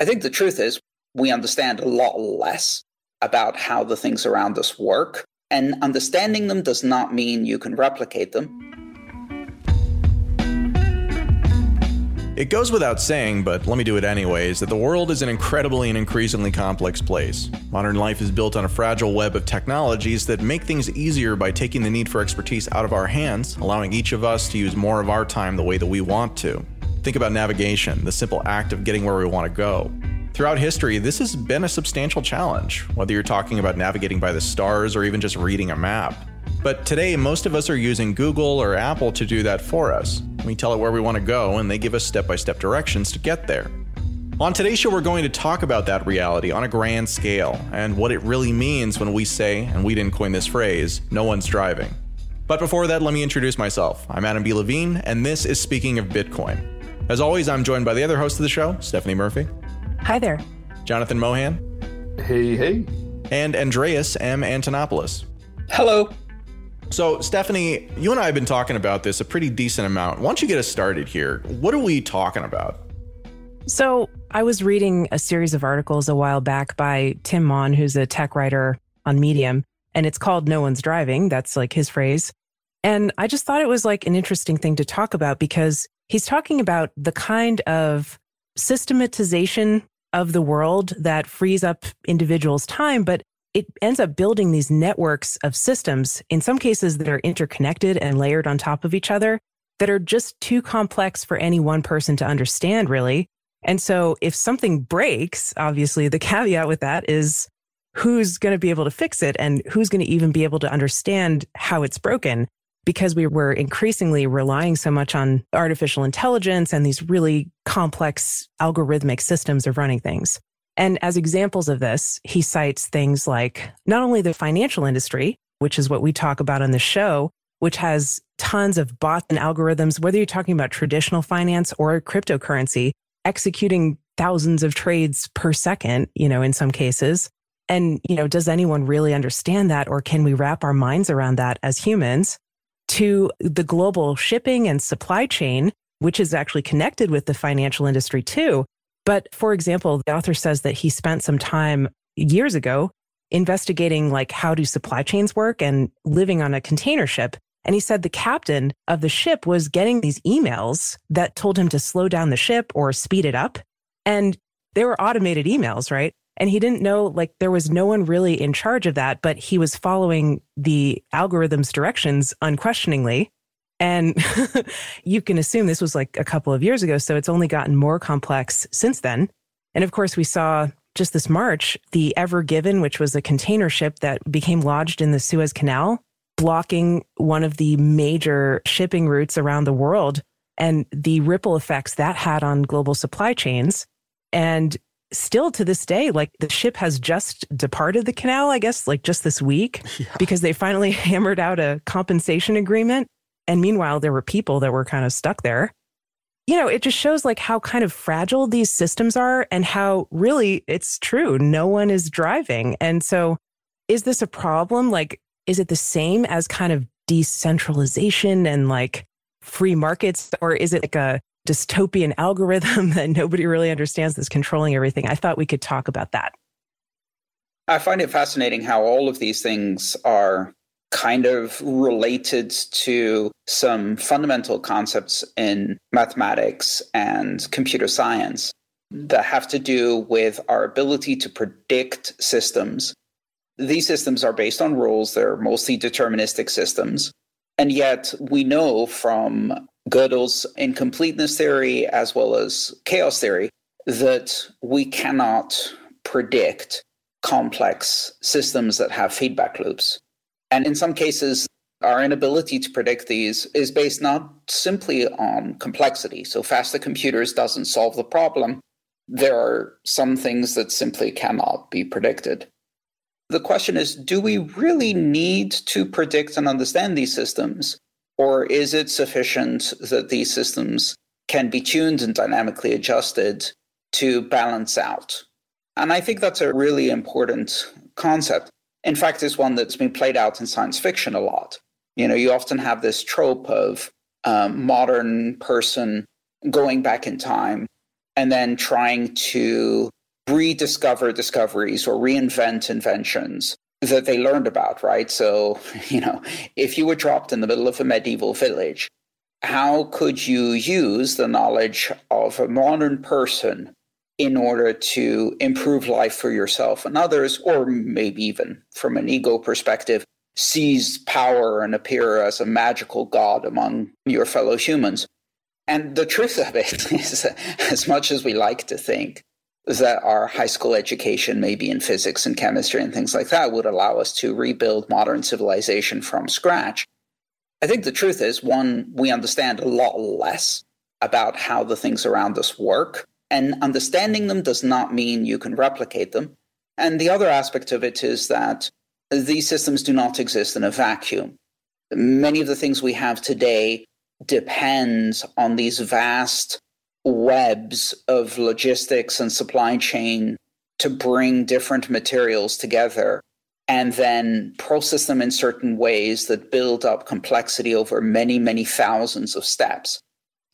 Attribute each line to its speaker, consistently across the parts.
Speaker 1: I think the truth is we understand a lot less about how the things around us work. And understanding them does not mean you can replicate them.
Speaker 2: It goes without saying, but let me do it anyways, that the world is an incredibly and increasingly complex place. Modern life is built on a fragile web of technologies that make things easier by taking the need for expertise out of our hands, allowing each of us to use more of our time the way that we want to. Think about navigation, the simple act of getting where we want to go. Throughout history, this has been a substantial challenge, whether you're talking about navigating by the stars or even just reading a map. But today, most of us are using Google or Apple to do that for us. We tell it where we want to go, and they give us step by step directions to get there. On today's show, we're going to talk about that reality on a grand scale and what it really means when we say, and we didn't coin this phrase, no one's driving. But before that, let me introduce myself. I'm Adam B. Levine, and this is Speaking of Bitcoin. As always, I'm joined by the other host of the show, Stephanie Murphy.
Speaker 3: Hi there.
Speaker 2: Jonathan Mohan.
Speaker 4: Hey, hey.
Speaker 2: And Andreas M. Antonopoulos.
Speaker 1: Hello.
Speaker 2: So, Stephanie, you and I have been talking about this a pretty decent amount. Why don't you get us started here? What are we talking about?
Speaker 3: So, I was reading a series of articles a while back by Tim Maughan, who's a tech writer on Medium, and it's called No One's Driving. That's like his phrase. And I just thought it was like an interesting thing to talk about because he's talking about the kind of systematization of the world that frees up individuals' time, but it ends up building these networks of systems, in some cases that are interconnected and layered on top of each other, that are just too complex for any one person to understand, really. And so if something breaks, obviously the caveat with that is who's going to be able to fix it and who's going to even be able to understand how it's broken because we were increasingly relying so much on artificial intelligence and these really complex algorithmic systems of running things. And as examples of this, he cites things like not only the financial industry, which is what we talk about on the show, which has tons of bots and algorithms, whether you're talking about traditional finance or cryptocurrency, executing thousands of trades per second, you know, in some cases. And, you know, does anyone really understand that? Or can we wrap our minds around that as humans? To the global shipping and supply chain, which is actually connected with the financial industry too. But for example, the author says that he spent some time years ago investigating like how do supply chains work and living on a container ship. And he said the captain of the ship was getting these emails that told him to slow down the ship or speed it up. And they were automated emails, right? And he didn't know, like, there was no one really in charge of that, but he was following the algorithm's directions unquestioningly. And you can assume this was like a couple of years ago. So it's only gotten more complex since then. And of course, we saw just this March the Ever Given, which was a container ship that became lodged in the Suez Canal, blocking one of the major shipping routes around the world and the ripple effects that had on global supply chains. And still to this day, like the ship has just departed the canal, I guess, like just this week, yeah. because they finally hammered out a compensation agreement and meanwhile, there were people that were kind of stuck there. You know, it just shows like how kind of fragile these systems are and how really it's true. No one is driving. And so is this a problem? Like, is it the same as kind of decentralization and like free markets? Or is it like a dystopian algorithm that nobody really understands that's controlling everything? I thought we could talk about that.
Speaker 1: I find it fascinating how all of these things are kind of related to some fundamental concepts in mathematics and computer science. that have to do with our ability to predict systems. These systems are based on rules, they're mostly deterministic systems. And yet, we know from Gödel's incompleteness theory as well as chaos theory that we cannot predict complex systems that have feedback loops. And in some cases, our inability to predict these is based not simply on complexity. So, faster computers doesn't solve the problem. There are some things that simply cannot be predicted. The question is do we really need to predict and understand these systems? Or is it sufficient that these systems can be tuned and dynamically adjusted to balance out? And I think that's a really important concept. In fact, it's one that's been played out in science fiction a lot. You know, you often have this trope of a um, modern person going back in time and then trying to rediscover discoveries or reinvent inventions that they learned about, right? So, you know, if you were dropped in the middle of a medieval village, how could you use the knowledge of a modern person in order to improve life for yourself and others, or maybe even from an ego perspective, seize power and appear as a magical god among your fellow humans. And the truth of it is, as much as we like to think that our high school education, maybe in physics and chemistry and things like that, would allow us to rebuild modern civilization from scratch, I think the truth is one, we understand a lot less about how the things around us work. And understanding them does not mean you can replicate them. And the other aspect of it is that these systems do not exist in a vacuum. Many of the things we have today depends on these vast webs of logistics and supply chain to bring different materials together and then process them in certain ways that build up complexity over many, many thousands of steps.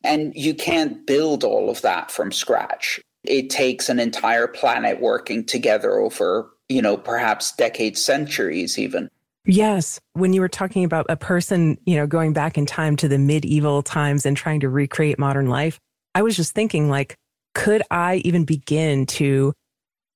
Speaker 1: And you can't build all of that from scratch. It takes an entire planet working together over you know, perhaps decades, centuries even.
Speaker 3: Yes. When you were talking about a person, you know, going back in time to the medieval times and trying to recreate modern life, I was just thinking, like, could I even begin to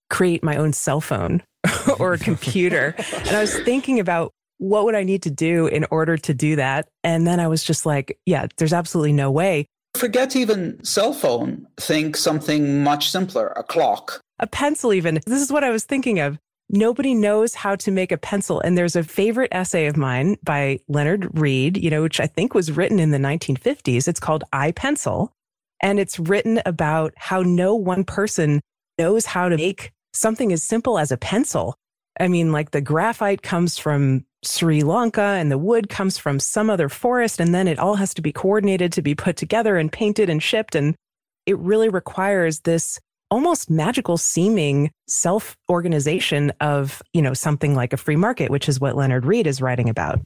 Speaker 3: create my own cell phone or a computer? and I was thinking about what would I need to do in order to do that? And then I was just like, yeah, there's absolutely no way.
Speaker 1: Forget even cell phone. Think something much simpler a clock
Speaker 3: a pencil, even. This is what I was thinking of. Nobody knows how to make a pencil. And there's a favorite essay of mine by Leonard Read, you know, which I think was written in the 1950s. It's called I Pencil. And it's written about how no one person knows how to make something as simple as a pencil. I mean, like the graphite comes from Sri Lanka and the wood comes from some other forest. And then it all has to be coordinated to be put together and painted and shipped. And it really requires this almost magical seeming self organization of, you know, something like a free market, which is what Leonard Read is writing about.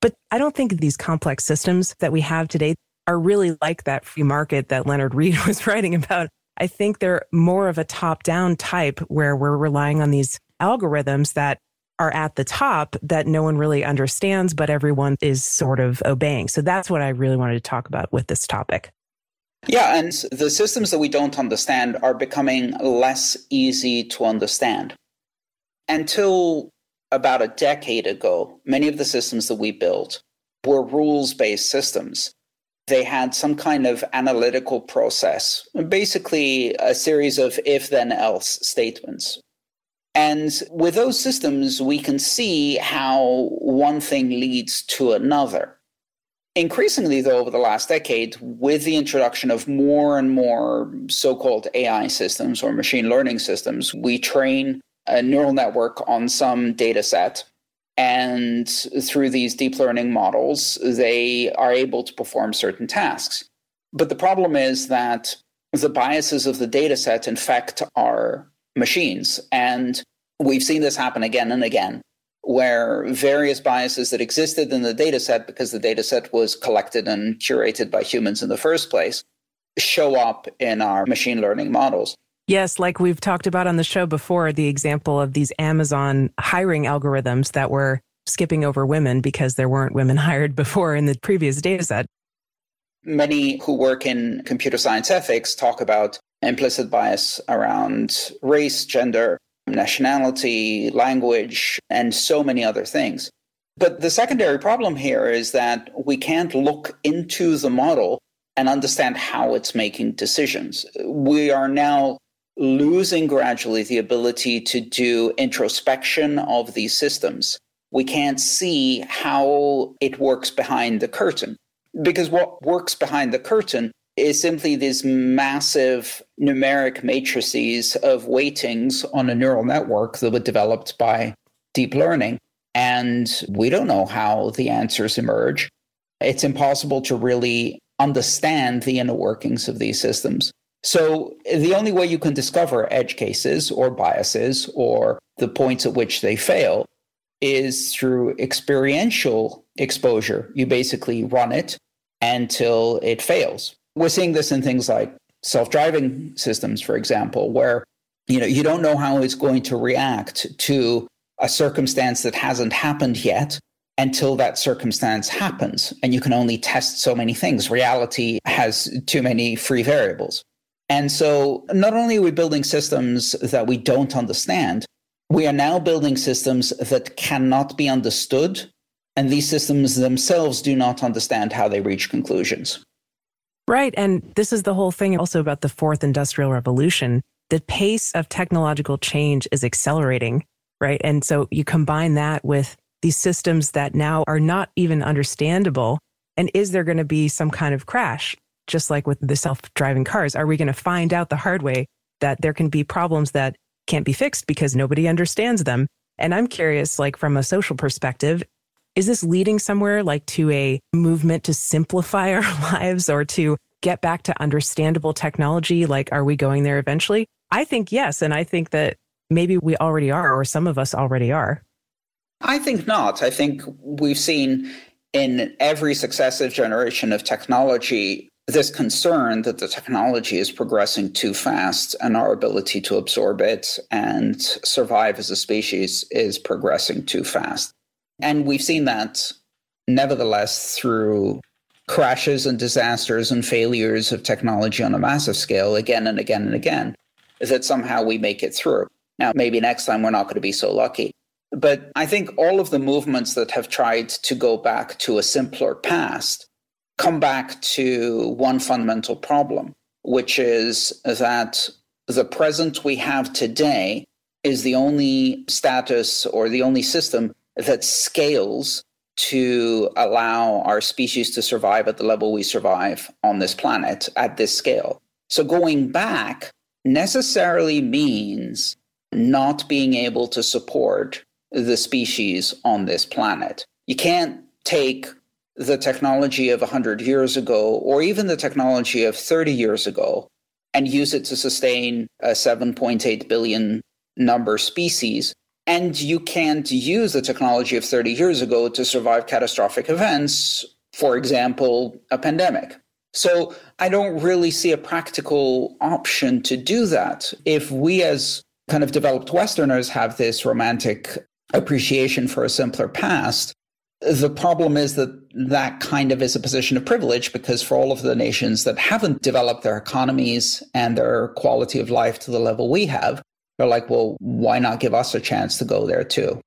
Speaker 3: But I don't think these complex systems that we have today are really like that free market that Leonard Read was writing about. I think they're more of a top down type where we're relying on these algorithms that are at the top that no one really understands, but everyone is sort of obeying. So that's what I really wanted to talk about with this topic.
Speaker 1: Yeah, and the systems that we don't understand are becoming less easy to understand. Until about a decade ago, many of the systems that we built were rules based systems. They had some kind of analytical process, basically a series of if then else statements. And with those systems, we can see how one thing leads to another. Increasingly, though, over the last decade, with the introduction of more and more so called AI systems or machine learning systems, we train a neural network on some data set. And through these deep learning models, they are able to perform certain tasks. But the problem is that the biases of the data set infect our machines. And we've seen this happen again and again where various biases that existed in the data set because the data set was collected and curated by humans in the first place show up in our machine learning models.
Speaker 3: Yes, like we've talked about on the show before, the example of these Amazon hiring algorithms that were skipping over women because there weren't women hired before in the previous data set.
Speaker 1: Many who work in computer science ethics talk about implicit bias around race, gender, nationality, language, and so many other things. But the secondary problem here is that we can't look into the model and understand how it's making decisions. We are now losing gradually the ability to do introspection of these systems. We can't see how it works behind the curtain. Because what works behind the curtain is simply these massive numeric matrices of weightings on a neural network that were developed by deep learning. And we don't know how the answers emerge. It's impossible to really understand the inner workings of these systems. So the only way you can discover edge cases or biases or the points at which they fail is through experiential exposure. You basically run it until it fails. We're seeing this in things like self-driving systems, for example, where you know you don't know how it's going to react to a circumstance that hasn't happened yet until that circumstance happens. And you can only test so many things. Reality has too many free variables. And so not only are we building systems that we don't understand, we are now building systems that cannot be understood. And these systems themselves do not understand how they reach conclusions.
Speaker 3: Right. And this is the whole thing also about the fourth industrial revolution. The pace of technological change is accelerating, right? And so you combine that with these systems that now are not even understandable. And is there going to be some kind of crash? Just like with the self driving cars, are we going to find out the hard way that there can be problems that can't be fixed because nobody understands them? And I'm curious, like from a social perspective, is this leading somewhere like to a movement to simplify our lives or to get back to understandable technology? Like, are we going there eventually? I think yes. And I think that maybe we already are, or some of us already are.
Speaker 1: I think not. I think we've seen in every successive generation of technology this concern that the technology is progressing too fast and our ability to absorb it and survive as a species is progressing too fast. And we've seen that nevertheless through crashes and disasters and failures of technology on a massive scale again and again and again, that somehow we make it through. Now, maybe next time we're not going to be so lucky. But I think all of the movements that have tried to go back to a simpler past come back to one fundamental problem, which is that the present we have today is the only status or the only system that scales to allow our species to survive at the level we survive on this planet at this scale. So going back necessarily means not being able to support the species on this planet. You can't take the technology of 100 years ago or even the technology of 30 years ago and use it to sustain a 7.8 billion number species. And you can't use the technology of 30 years ago to survive catastrophic events, for example, a pandemic. So I don't really see a practical option to do that. If we as kind of developed Westerners have this romantic appreciation for a simpler past. The problem is that that kind of is a position of privilege because for all of the nations that haven't developed their economies and their quality of life to the level we have, they're like, well, why not give us a chance to go there too?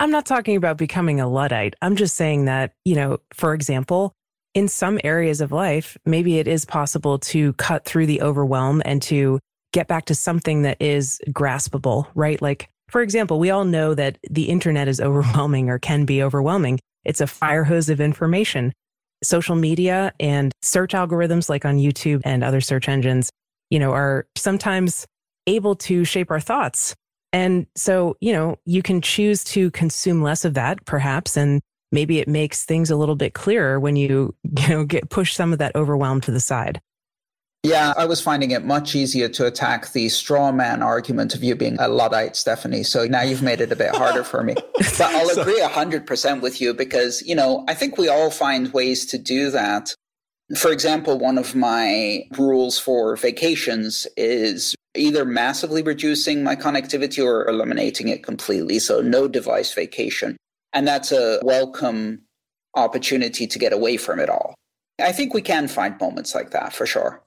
Speaker 3: I'm not talking about becoming a Luddite. I'm just saying that, you know, for example, in some areas of life, maybe it is possible to cut through the overwhelm and to get back to something that is graspable, right? Like for example, we all know that the internet is overwhelming or can be overwhelming. It's a fire hose of information. Social media and search algorithms like on YouTube and other search engines, you know, are sometimes able to shape our thoughts. And so, you know, you can choose to consume less of that perhaps and maybe it makes things a little bit clearer when you, you know, get push some of that overwhelm to the side.
Speaker 1: Yeah, I was finding it much easier to attack the straw man argument of you being a Luddite, Stephanie. So now you've made it a bit harder for me. But I'll agree 100% with you because, you know, I think we all find ways to do that. For example, one of my rules for vacations is either massively reducing my connectivity or eliminating it completely. So no device vacation. And that's a welcome opportunity to get away from it all. I think we can find moments like that for sure.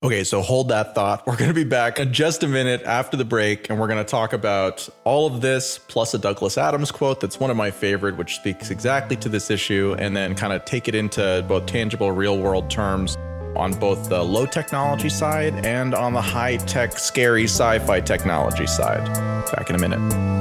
Speaker 2: Okay, so hold that thought. We're going to be back in just a minute after the break, and we're going to talk about all of this plus a Douglas Adams quote that's one of my favorite, which speaks exactly to this issue, and then kind of take it into both tangible, real world terms on both the low technology side and on the high tech, scary sci fi technology side. Back in a minute.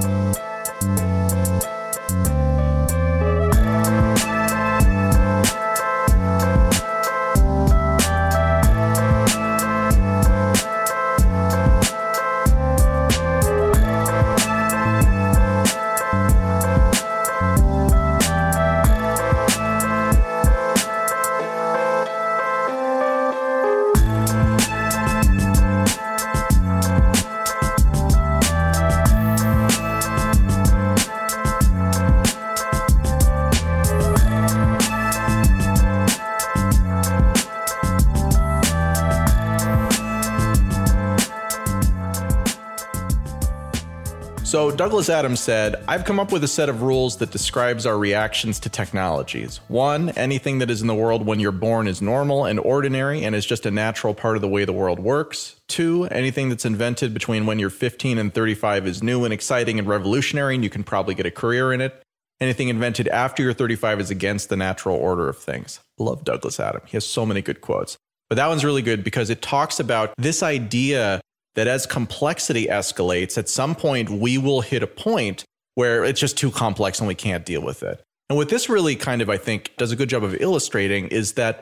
Speaker 2: Douglas Adams said, I've come up with a set of rules that describes our reactions to technologies. One, anything that is in the world when you're born is normal and ordinary and is just a natural part of the way the world works. Two, anything that's invented between when you're 15 and 35 is new and exciting and revolutionary, and you can probably get a career in it. Anything invented after you're 35 is against the natural order of things. Love Douglas Adams. He has so many good quotes. But that one's really good because it talks about this idea that as complexity escalates, at some point we will hit a point where it's just too complex and we can't deal with it. And what this really kind of, I think, does a good job of illustrating is that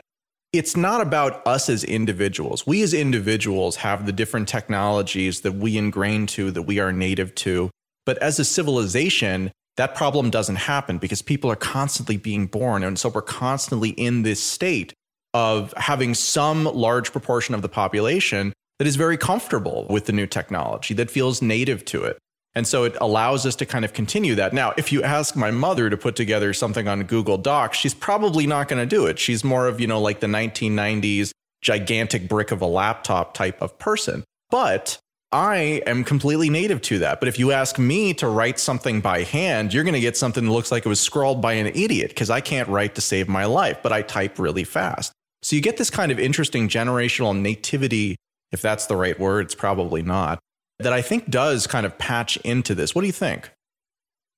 Speaker 2: it's not about us as individuals. We as individuals have the different technologies that we ingrain to, that we are native to. But as a civilization, that problem doesn't happen because people are constantly being born. And so we're constantly in this state of having some large proportion of the population that is very comfortable with the new technology, that feels native to it. And so it allows us to kind of continue that. Now, if you ask my mother to put together something on Google Docs, she's probably not going to do it. She's more of, you know, like the 1990s gigantic brick of a laptop type of person. But I am completely native to that. But if you ask me to write something by hand, you're going to get something that looks like it was scrawled by an idiot because I can't write to save my life, but I type really fast. So you get this kind of interesting generational nativity if that's the right word, it's probably not, that I think does kind of patch into this. What do you think?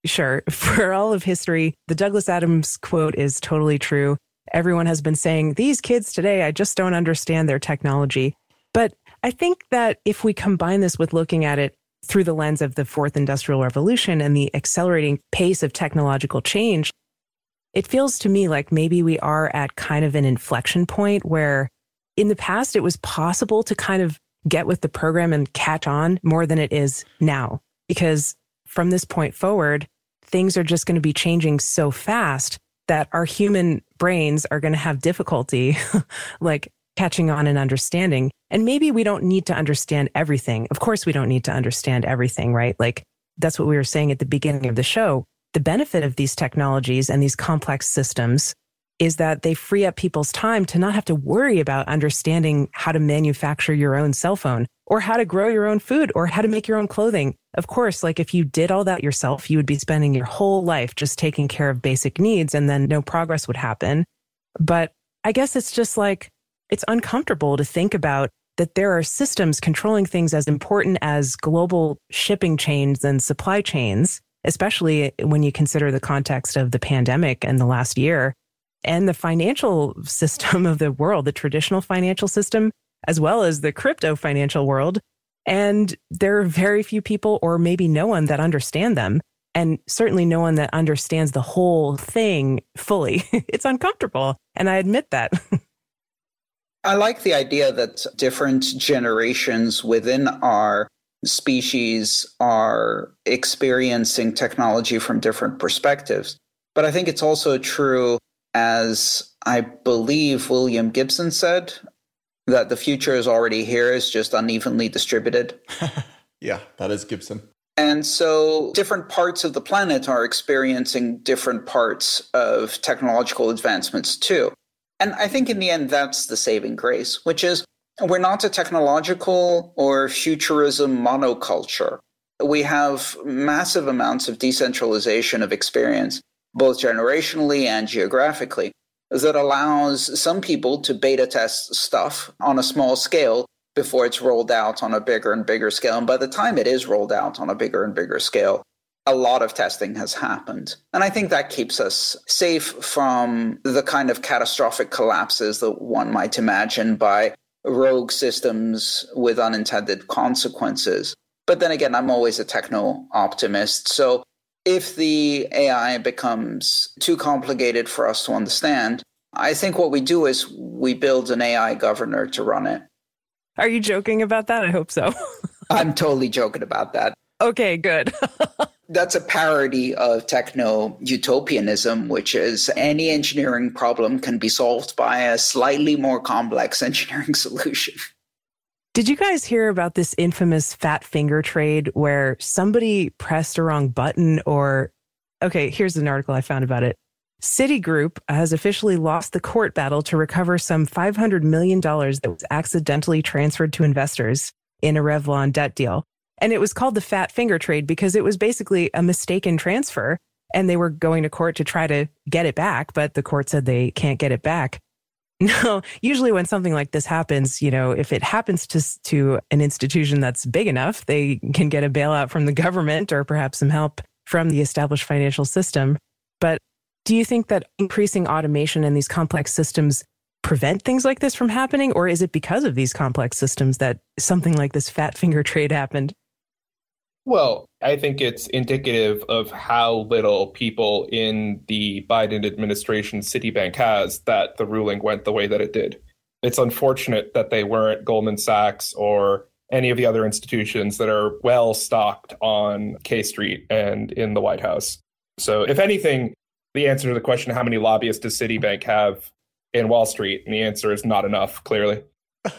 Speaker 3: Sure. For all of history, the Douglas Adams quote is totally true. Everyone has been saying, These kids today, I just don't understand their technology. But I think that if we combine this with looking at it through the lens of the fourth industrial revolution and the accelerating pace of technological change, it feels to me like maybe we are at kind of an inflection point where in the past, it was possible to kind of get with the program and catch on more than it is now. Because from this point forward, things are just going to be changing so fast that our human brains are going to have difficulty like catching on and understanding. And maybe we don't need to understand everything. Of course, we don't need to understand everything, right? Like that's what we were saying at the beginning of the show. The benefit of these technologies and these complex systems is that they free up people's time to not have to worry about understanding how to manufacture your own cell phone or how to grow your own food or how to make your own clothing. Of course, like if you did all that yourself, you would be spending your whole life just taking care of basic needs and then no progress would happen. But I guess it's just like, it's uncomfortable to think about that there are systems controlling things as important as global shipping chains and supply chains, especially when you consider the context of the pandemic and the last year and the financial system of the world, the traditional financial system, as well as the crypto financial world. And there are very few people, or maybe no one, that understand them. And certainly no one that understands the whole thing fully. it's uncomfortable. And I admit that.
Speaker 1: I like the idea that different generations within our species are experiencing technology from different perspectives. But I think it's also true as I believe William Gibson said, that the future is already here, is just unevenly distributed.
Speaker 2: yeah, that is Gibson.
Speaker 1: And so different parts of the planet are experiencing different parts of technological advancements too. And I think in the end, that's the saving grace, which is we're not a technological or futurism monoculture. We have massive amounts of decentralization of experience both generationally and geographically. that allows some people to beta test stuff on a small scale before it's rolled out on a bigger and bigger scale. And by the time it is rolled out on a bigger and bigger scale, a lot of testing has happened. And I think that keeps us safe from the kind of catastrophic collapses that one might imagine by rogue systems with unintended consequences. But then again, I'm always a techno optimist. So if the AI becomes too complicated for us to understand, I think what we do is we build an AI governor to run it.
Speaker 3: Are you joking about that? I hope so.
Speaker 1: I'm totally joking about that.
Speaker 3: Okay, good.
Speaker 1: That's a parody of techno utopianism, which is any engineering problem can be solved by a slightly more complex engineering solution.
Speaker 3: Did you guys hear about this infamous fat finger trade where somebody pressed a wrong button or okay, here's an article I found about it. Citigroup has officially lost the court battle to recover some $500 million that was accidentally transferred to investors in a Revlon debt deal. And it was called the fat finger trade because it was basically a mistaken transfer. And they were going to court to try to get it back, but the court said they can't get it back. No, usually when something like this happens, you know, if it happens to to an institution that's big enough, they can get a bailout from the government or perhaps some help from the established financial system. But do you think that increasing automation in these complex systems prevent things like this from happening or is it because of these complex systems that something like this fat finger trade happened?
Speaker 4: Well, I think it's indicative of how little people in the Biden administration Citibank has that the ruling went the way that it did. It's unfortunate that they weren't Goldman Sachs or any of the other institutions that are well stocked on K Street and in the White House. So, if anything, the answer to the question, how many lobbyists does Citibank have in Wall Street? And the answer is not enough, clearly.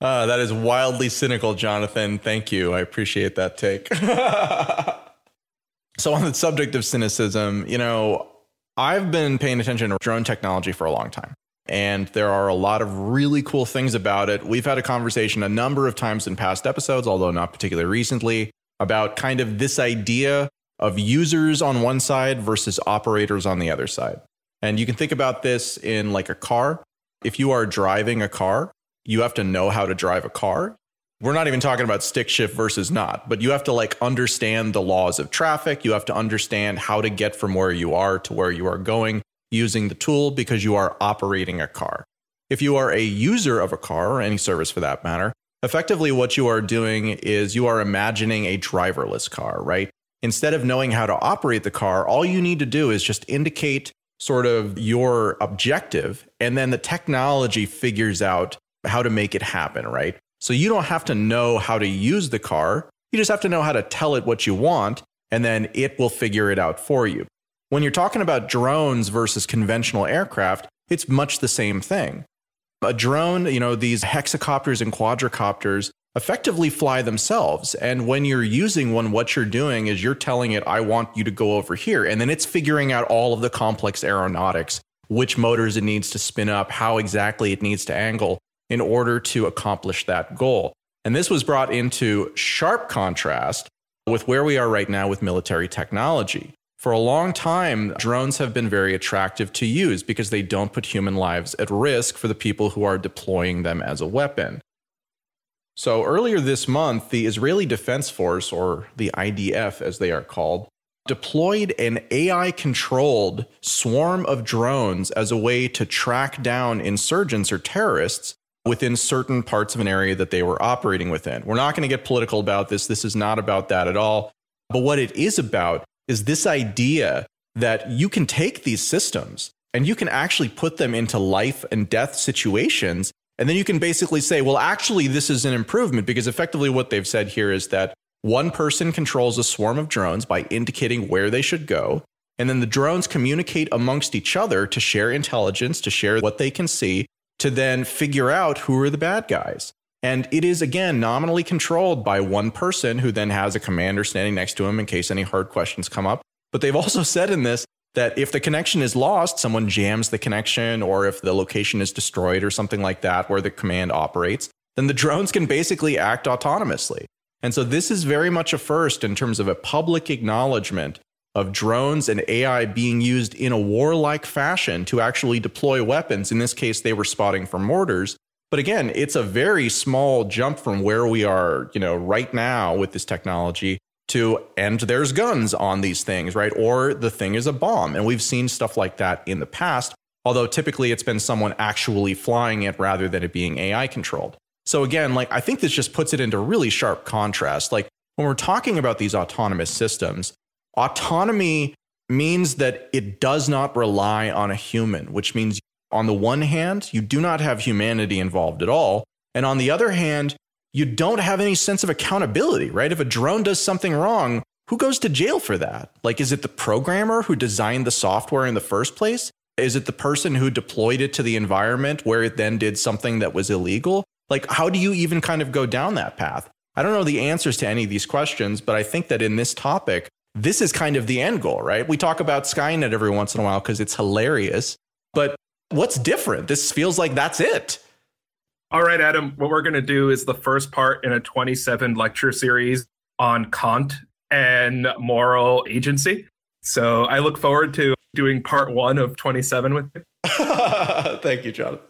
Speaker 2: Uh, that is wildly cynical, Jonathan. Thank you. I appreciate that take. so, on the subject of cynicism, you know, I've been paying attention to drone technology for a long time. And there are a lot of really cool things about it. We've had a conversation a number of times in past episodes, although not particularly recently, about kind of this idea of users on one side versus operators on the other side. And you can think about this in like a car. If you are driving a car, you have to know how to drive a car. We're not even talking about stick shift versus not, but you have to like understand the laws of traffic. You have to understand how to get from where you are to where you are going using the tool because you are operating a car. If you are a user of a car or any service for that matter, effectively what you are doing is you are imagining a driverless car, right? Instead of knowing how to operate the car, all you need to do is just indicate sort of your objective, and then the technology figures out how to make it happen, right? So you don't have to know how to use the car. You just have to know how to tell it what you want, and then it will figure it out for you. When you're talking about drones versus conventional aircraft, it's much the same thing. A drone, you know, these hexacopters and quadricopters effectively fly themselves. And when you're using one, what you're doing is you're telling it, I want you to go over here. And then it's figuring out all of the complex aeronautics, which motors it needs to spin up, how exactly it needs to angle in order to accomplish that goal. And this was brought into sharp contrast with where we are right now with military technology. For a long time, drones have been very attractive to use because they don't put human lives at risk for the people who are deploying them as a weapon. So, earlier this month, the Israeli Defense Force, or the IDF as they are called, deployed an AI controlled swarm of drones as a way to track down insurgents or terrorists within certain parts of an area that they were operating within. We're not going to get political about this. This is not about that at all. But what it is about is this idea that you can take these systems and you can actually put them into life and death situations. And then you can basically say, well, actually, this is an improvement because effectively what they've said here is that one person controls a swarm of drones by indicating where they should go. And then the drones communicate amongst each other to share intelligence, to share what they can see, to then figure out who are the bad guys. And it is, again, nominally controlled by one person who then has a commander standing next to him in case any hard questions come up. But they've also said in this that if the connection is lost, someone jams the connection, or if the location is destroyed or something like that where the command operates, then the drones can basically act autonomously. And so this is very much a first in terms of a public acknowledgement of drones and AI being used in a warlike fashion to actually deploy weapons. In this case, they were spotting for mortars. But again, it's a very small jump from where we are, you know, right now with this technology to and there's guns on these things, right? Or the thing is a bomb. And we've seen stuff like that in the past, although typically it's been someone actually flying it rather than it being AI controlled. So again, like I think this just puts it into really sharp contrast. Like when we're talking about these autonomous systems, autonomy means that it does not rely on a human, which means on the one hand, you do not have humanity involved at all. And on the other hand, you don't have any sense of accountability, right? If a drone does something wrong, who goes to jail for that? Like, is it the programmer who designed the software in the first place? Is it the person who deployed it to the environment where it then did something that was illegal? Like, how do you even kind of go down that path? I don't know the answers to any of these questions, but I think that in this topic, this is kind of the end goal, right? We talk about Skynet every once in a while because it's hilarious, but what's different? This feels like that's it.
Speaker 4: All right, Adam, what we're going to do is the first part in a 27 lecture series on Kant and moral agency. So I look forward to doing part one of 27 with you.
Speaker 2: Thank you, John.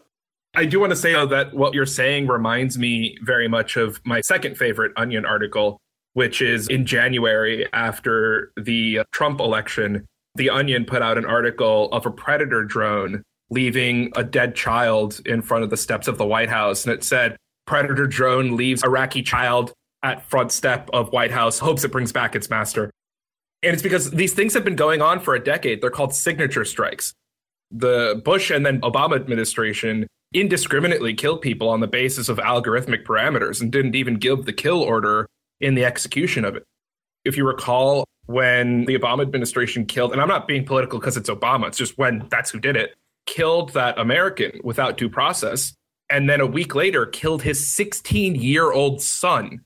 Speaker 4: I do want to say, though, that what you're saying reminds me very much of my second favorite Onion article, which is in January after the Trump election. The Onion put out an article of a predator drone leaving a dead child in front of the steps of the White House. And it said, Predator drone leaves Iraqi child at front step of White House, hopes it brings back its master. And it's because these things have been going on for a decade. They're called signature strikes. The Bush and then Obama administration indiscriminately killed people on the basis of algorithmic parameters and didn't even give the kill order in the execution of it. If you recall, when the Obama administration killed, and I'm not being political because it's Obama, it's just when that's who did it, killed that American without due process, and then a week later killed his 16 year old son.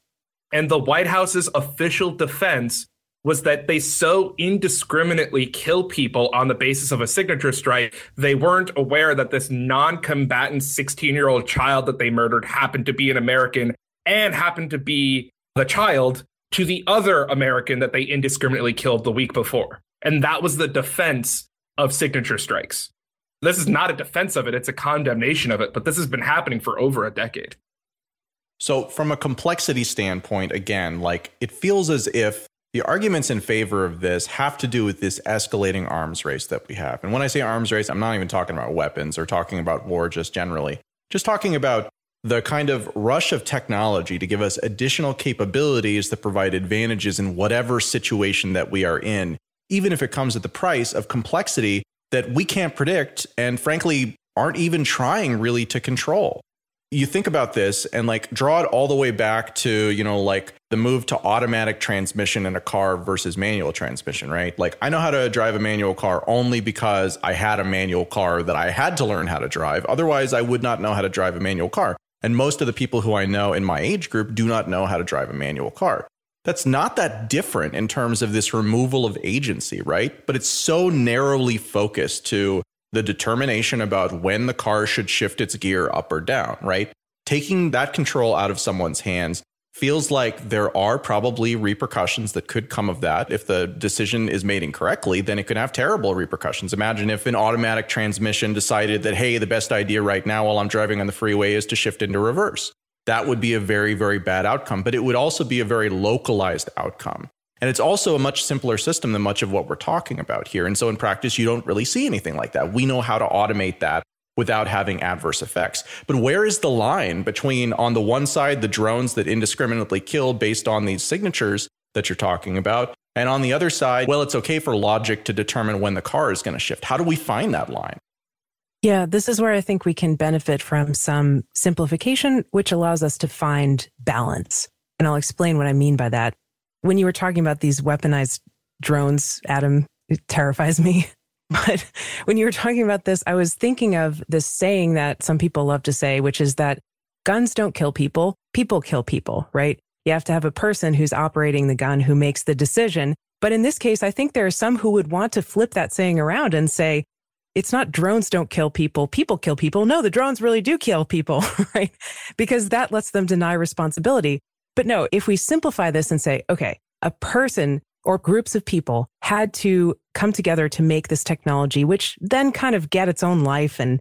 Speaker 4: And the White House's official defense was that they so indiscriminately kill people on the basis of a signature strike, they weren't aware that this non combatant 16 year old child that they murdered happened to be an American and happened to be the child to the other American that they indiscriminately killed the week before. And that was the defense of signature strikes. This is not a defense of it, it's a condemnation of it, but this has been happening for over a decade.
Speaker 2: So, from a complexity standpoint, again, like it feels as if the arguments in favor of this have to do with this escalating arms race that we have. And when I say arms race, I'm not even talking about weapons or talking about war just generally, just talking about the kind of rush of technology to give us additional capabilities that provide advantages in whatever situation that we are in, even if it comes at the price of complexity that we can't predict and frankly aren't even trying really to control. You think about this and like draw it all the way back to, you know, like the move to automatic transmission in a car versus manual transmission, right? Like I know how to drive a manual car only because I had a manual car that I had to learn how to drive. Otherwise, I would not know how to drive a manual car. And most of the people who I know in my age group do not know how to drive a manual car that's not that different in terms of this removal of agency, right? But it's so narrowly focused to the determination about when the car should shift its gear up or down, right? Taking that control out of someone's hands feels like there are probably repercussions that could come of that. If the decision is made incorrectly, then it could have terrible repercussions. Imagine if an automatic transmission decided that, hey, the best idea right now while I'm driving on the freeway is to shift into reverse that would be a very, very bad outcome. But it would also be a very localized outcome. And it's also a much simpler system than much of what we're talking about here. And so in practice, you don't really see anything like that. We know how to automate that without having adverse effects. But where is the line between, on the one side, the drones that indiscriminately kill based on these signatures that you're talking about? And on the other side, well, it's okay for logic to determine when the car is going to shift. How do we find that line?
Speaker 3: Yeah, this is where I think we can benefit from some simplification, which allows us to find balance. And I'll explain what I mean by that. When you were talking about these weaponized drones, Adam, it terrifies me. But when you were talking about this, I was thinking of this saying that some people love to say, which is that guns don't kill people, people kill people, right? You have to have a person who's operating the gun who makes the decision. But in this case, I think there are some who would want to flip that saying around and say, it's not drones don't kill people, people kill people. No, the drones really do kill people, right? Because that lets them deny responsibility. But no, if we simplify this and say, okay, a person or groups of people had to come together to make this technology, which then kind of get its own life and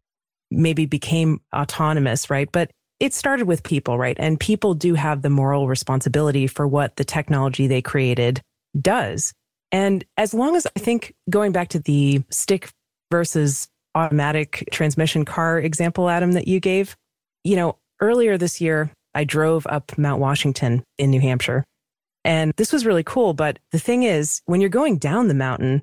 Speaker 3: maybe became autonomous, right? But it started with people, right? And people do have the moral responsibility for what the technology they created does. And as long as I think going back to the stick versus automatic transmission car example, Adam, that you gave, you know, earlier this year, I drove up Mount Washington in New Hampshire. And this was really cool. But the thing is, when you're going down the mountain,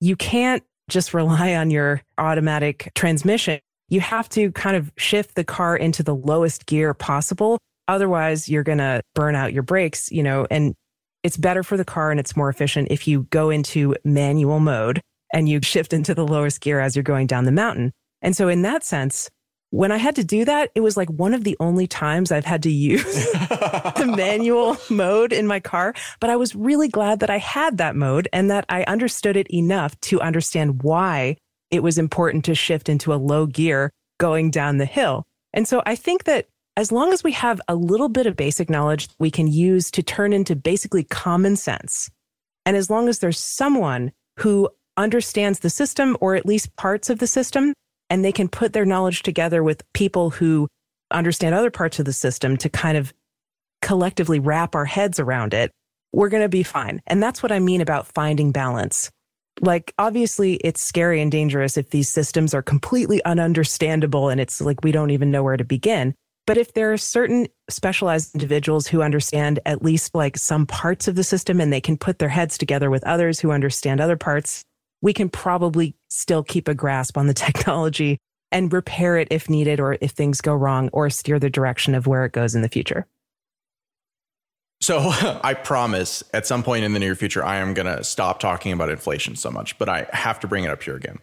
Speaker 3: you can't just rely on your automatic transmission. You have to kind of shift the car into the lowest gear possible. Otherwise, you're going to burn out your brakes, you know, and it's better for the car and it's more efficient if you go into manual mode and you shift into the lowest gear as you're going down the mountain. And so, in that sense, when I had to do that, it was like one of the only times I've had to use the manual mode in my car. But I was really glad that I had that mode and that I understood it enough to understand why it was important to shift into a low gear going down the hill. And so I think that as long as we have a little bit of basic knowledge we can use to turn into basically common sense, and as long as there's someone who understands the system or at least parts of the system and they can put their knowledge together with people who understand other parts of the system to kind of collectively wrap our heads around it, we're going to be fine. And that's what I mean about finding balance. Like, obviously, it's scary and dangerous if these systems are completely ununderstandable and it's like we don't even know where to begin. But if there are certain specialized individuals who understand at least like some parts of the system and they can put their heads together with others who understand other parts, we can probably still keep a grasp on the technology and repair it if needed or if things go wrong or steer the direction of where it goes in the future.
Speaker 2: So I promise at some point in the near future, I am going to stop talking about inflation so much, but I have to bring it up here again.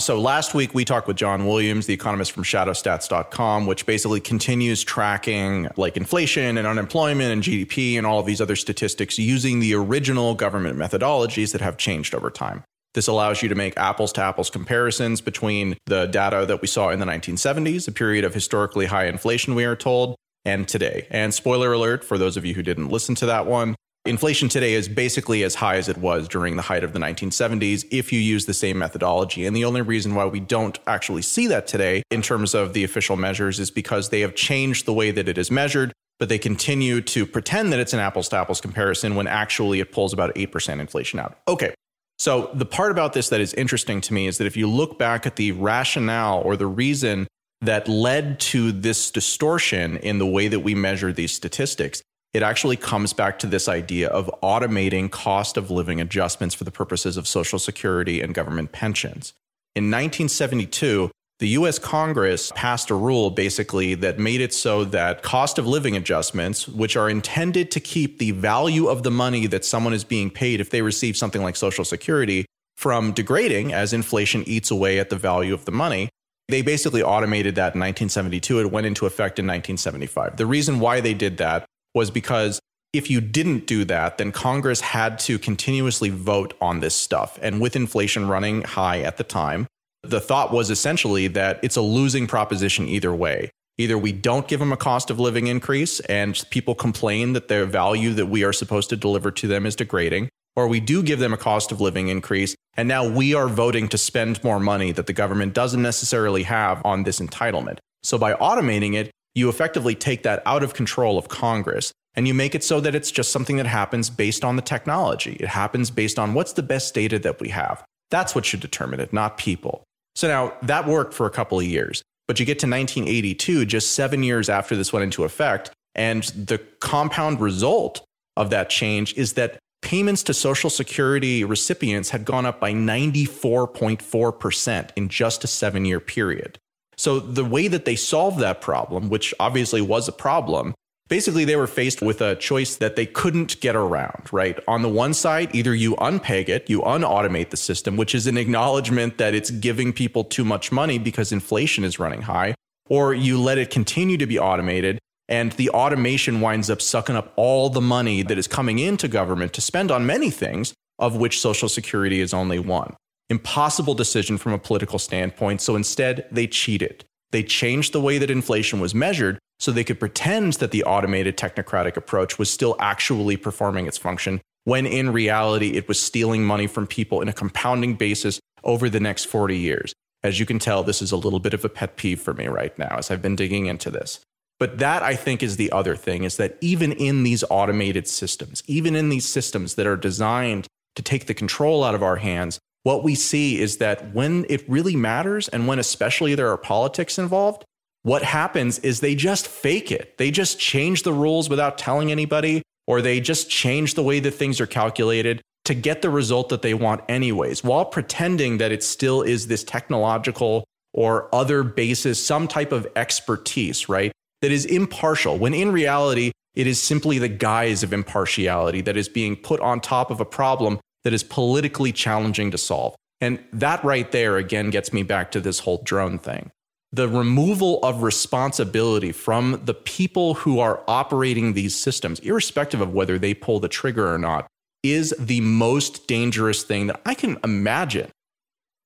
Speaker 2: So last week we talked with John Williams, the economist from shadowstats.com, which basically continues tracking like inflation and unemployment and GDP and all of these other statistics using the original government methodologies that have changed over time. This allows you to make apples to apples comparisons between the data that we saw in the 1970s, a period of historically high inflation, we are told, and today. And spoiler alert for those of you who didn't listen to that one, inflation today is basically as high as it was during the height of the 1970s if you use the same methodology. And the only reason why we don't actually see that today in terms of the official measures is because they have changed the way that it is measured. But they continue to pretend that it's an apples to apples comparison when actually it pulls about 8% inflation out. Okay, so, the part about this that is interesting to me is that if you look back at the rationale or the reason that led to this distortion in the way that we measure these statistics, it actually comes back to this idea of automating cost of living adjustments for the purposes of Social Security and government pensions. In 1972, the US Congress passed a rule basically that made it so that cost of living adjustments, which are intended to keep the value of the money that someone is being paid if they receive something like Social Security from degrading as inflation eats away at the value of the money, they basically automated that in 1972. It went into effect in 1975. The reason why they did that was because if you didn't do that, then Congress had to continuously vote on this stuff. And with inflation running high at the time, the thought was essentially that it's a losing proposition either way. Either we don't give them a cost of living increase and people complain that their value that we are supposed to deliver to them is degrading, or we do give them a cost of living increase and now we are voting to spend more money that the government doesn't necessarily have on this entitlement. So by automating it, you effectively take that out of control of Congress and you make it so that it's just something that happens based on the technology. It happens based on what's the best data that we have. That's what should determine it, not people. So now that worked for a couple of years, but you get to 1982, just seven years after this went into effect. And the compound result of that change is that payments to Social Security recipients had gone up by 94.4% in just a seven year period. So the way that they solved that problem, which obviously was a problem, basically they were faced with a choice that they couldn't get around, right? On the one side, either you unpeg it, you unautomate the system, which is an acknowledgement that it's giving people too much money because inflation is running high, or you let it continue to be automated and the automation winds up sucking up all the money that is coming into government to spend on many things, of which Social Security is only one. Impossible decision from a political standpoint, so instead they cheated. They changed the way that inflation was measured so they could pretend that the automated technocratic approach was still actually performing its function when in reality, it was stealing money from people in a compounding basis over the next 40 years. As you can tell, this is a little bit of a pet peeve for me right now as I've been digging into this. But that I think is the other thing is that even in these automated systems, even in these systems that are designed to take the control out of our hands, what we see is that when it really matters and when especially there are politics involved, what happens is they just fake it. They just change the rules without telling anybody, or they just change the way that things are calculated to get the result that they want, anyways, while pretending that it still is this technological or other basis, some type of expertise, right? that is impartial, when in reality, it is simply the guise of impartiality that is being put on top of a problem that is politically challenging to solve. And that right there, again, gets me back to this whole drone thing. The removal of responsibility from the people who are operating these systems, irrespective of whether they pull the trigger or not, is the most dangerous thing that I can imagine.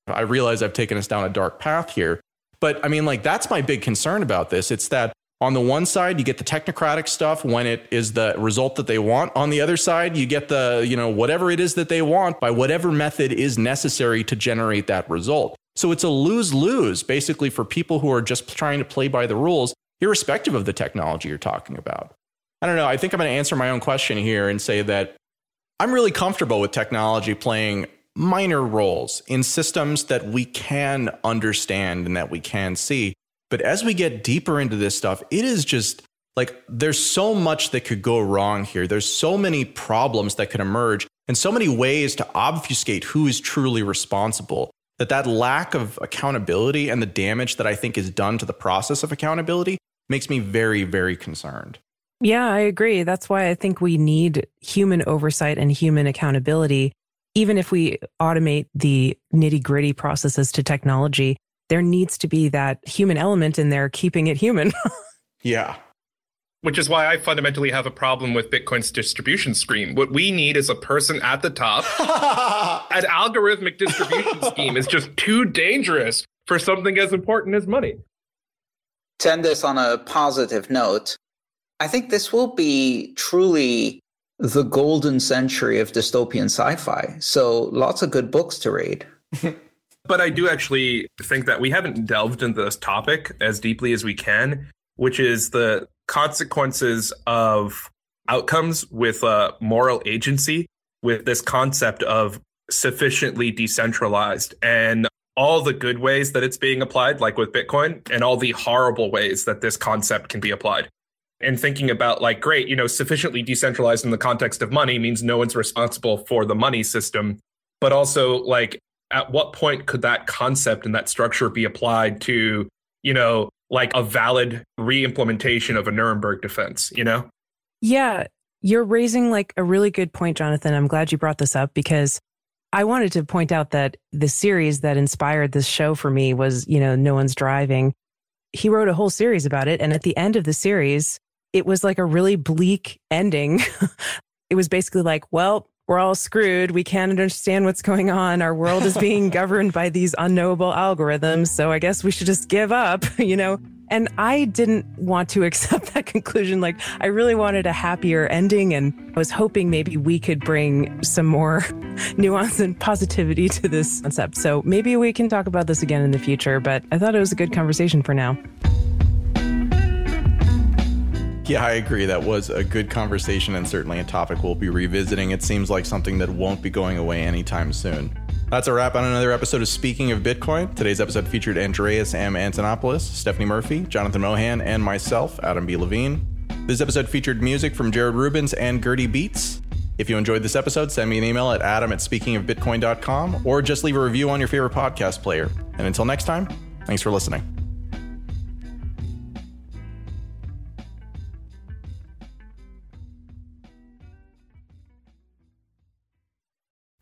Speaker 2: I realize I've taken us down a dark path here, but I mean, like, that's my big concern about this. It's that on the one side, you get the technocratic stuff when it is the result that they want. On the other side, you get the, you know, whatever it is that they want by whatever method is necessary to generate that result. So it's a lose lose basically for people who are just trying to play by the rules, irrespective of the technology you're talking about. I don't know. I think I'm going to answer my own question here and say that I'm really comfortable with technology playing minor roles in systems that we can understand and that we can see. But as we get deeper into this stuff, it is just like there's so much that could go wrong here. There's so many problems that could emerge and so many ways to obfuscate who is truly responsible that that lack of accountability and the damage that I think is done to the process of accountability makes me very very concerned.
Speaker 3: Yeah, I agree. That's why I think we need human oversight and human accountability. Even if we automate the nitty gritty processes to technology, there needs to be that human element in there keeping it human.
Speaker 2: yeah.
Speaker 4: Which is why I fundamentally have a problem with Bitcoin's distribution scheme. What we need is a person at the top. An algorithmic distribution scheme is just too dangerous for something as important as money.
Speaker 1: To end this on a positive note, I think this will be truly the golden century of dystopian sci fi. So lots of good books to read.
Speaker 4: But I do actually think that we haven't delved into this topic as deeply as we can, which is the consequences of outcomes with uh, moral agency, with this concept of sufficiently decentralized and all the good ways that it's being applied, like with Bitcoin, and all the horrible ways that this concept can be applied. And thinking about, like, great, you know, sufficiently decentralized in the context of money means no one's responsible for the money system. But also, like, at what point could that concept and that structure be applied to, you know, like a valid re-implementation of a Nuremberg defense, you know?
Speaker 3: Yeah, you're raising like a really good point, Jonathan. I'm glad you brought this up because I wanted to point out that the series that inspired this show for me was, you know, No One's Driving. He wrote a whole series about it. And at the end of the series, it was like a really bleak ending. it was basically like, well, we're all screwed. We can't understand what's going on. Our world is being governed by these unknowable algorithms. So I guess we should just give up, you know? And I didn't want to accept that conclusion. Like, I really wanted a happier ending. And I was hoping maybe we could bring some more nuance and positivity to this concept. So maybe we can talk about this again in the future. But I thought it was a good conversation for now.
Speaker 2: Yeah, I agree. That was a good conversation and certainly a topic we'll be revisiting. It seems like something that won't be going away anytime soon. That's a wrap on another episode of Speaking of Bitcoin. Today's episode featured Andreas M. Antonopoulos, Stephanie Murphy, Jonathan Mohan, and myself, Adam B. Levine. This episode featured music from Jared Rubens and Gertie Beats. If you enjoyed this episode, send me an email at adam at speakingofbitcoin.com or just leave a review on your favorite podcast player. And until next time, thanks for listening.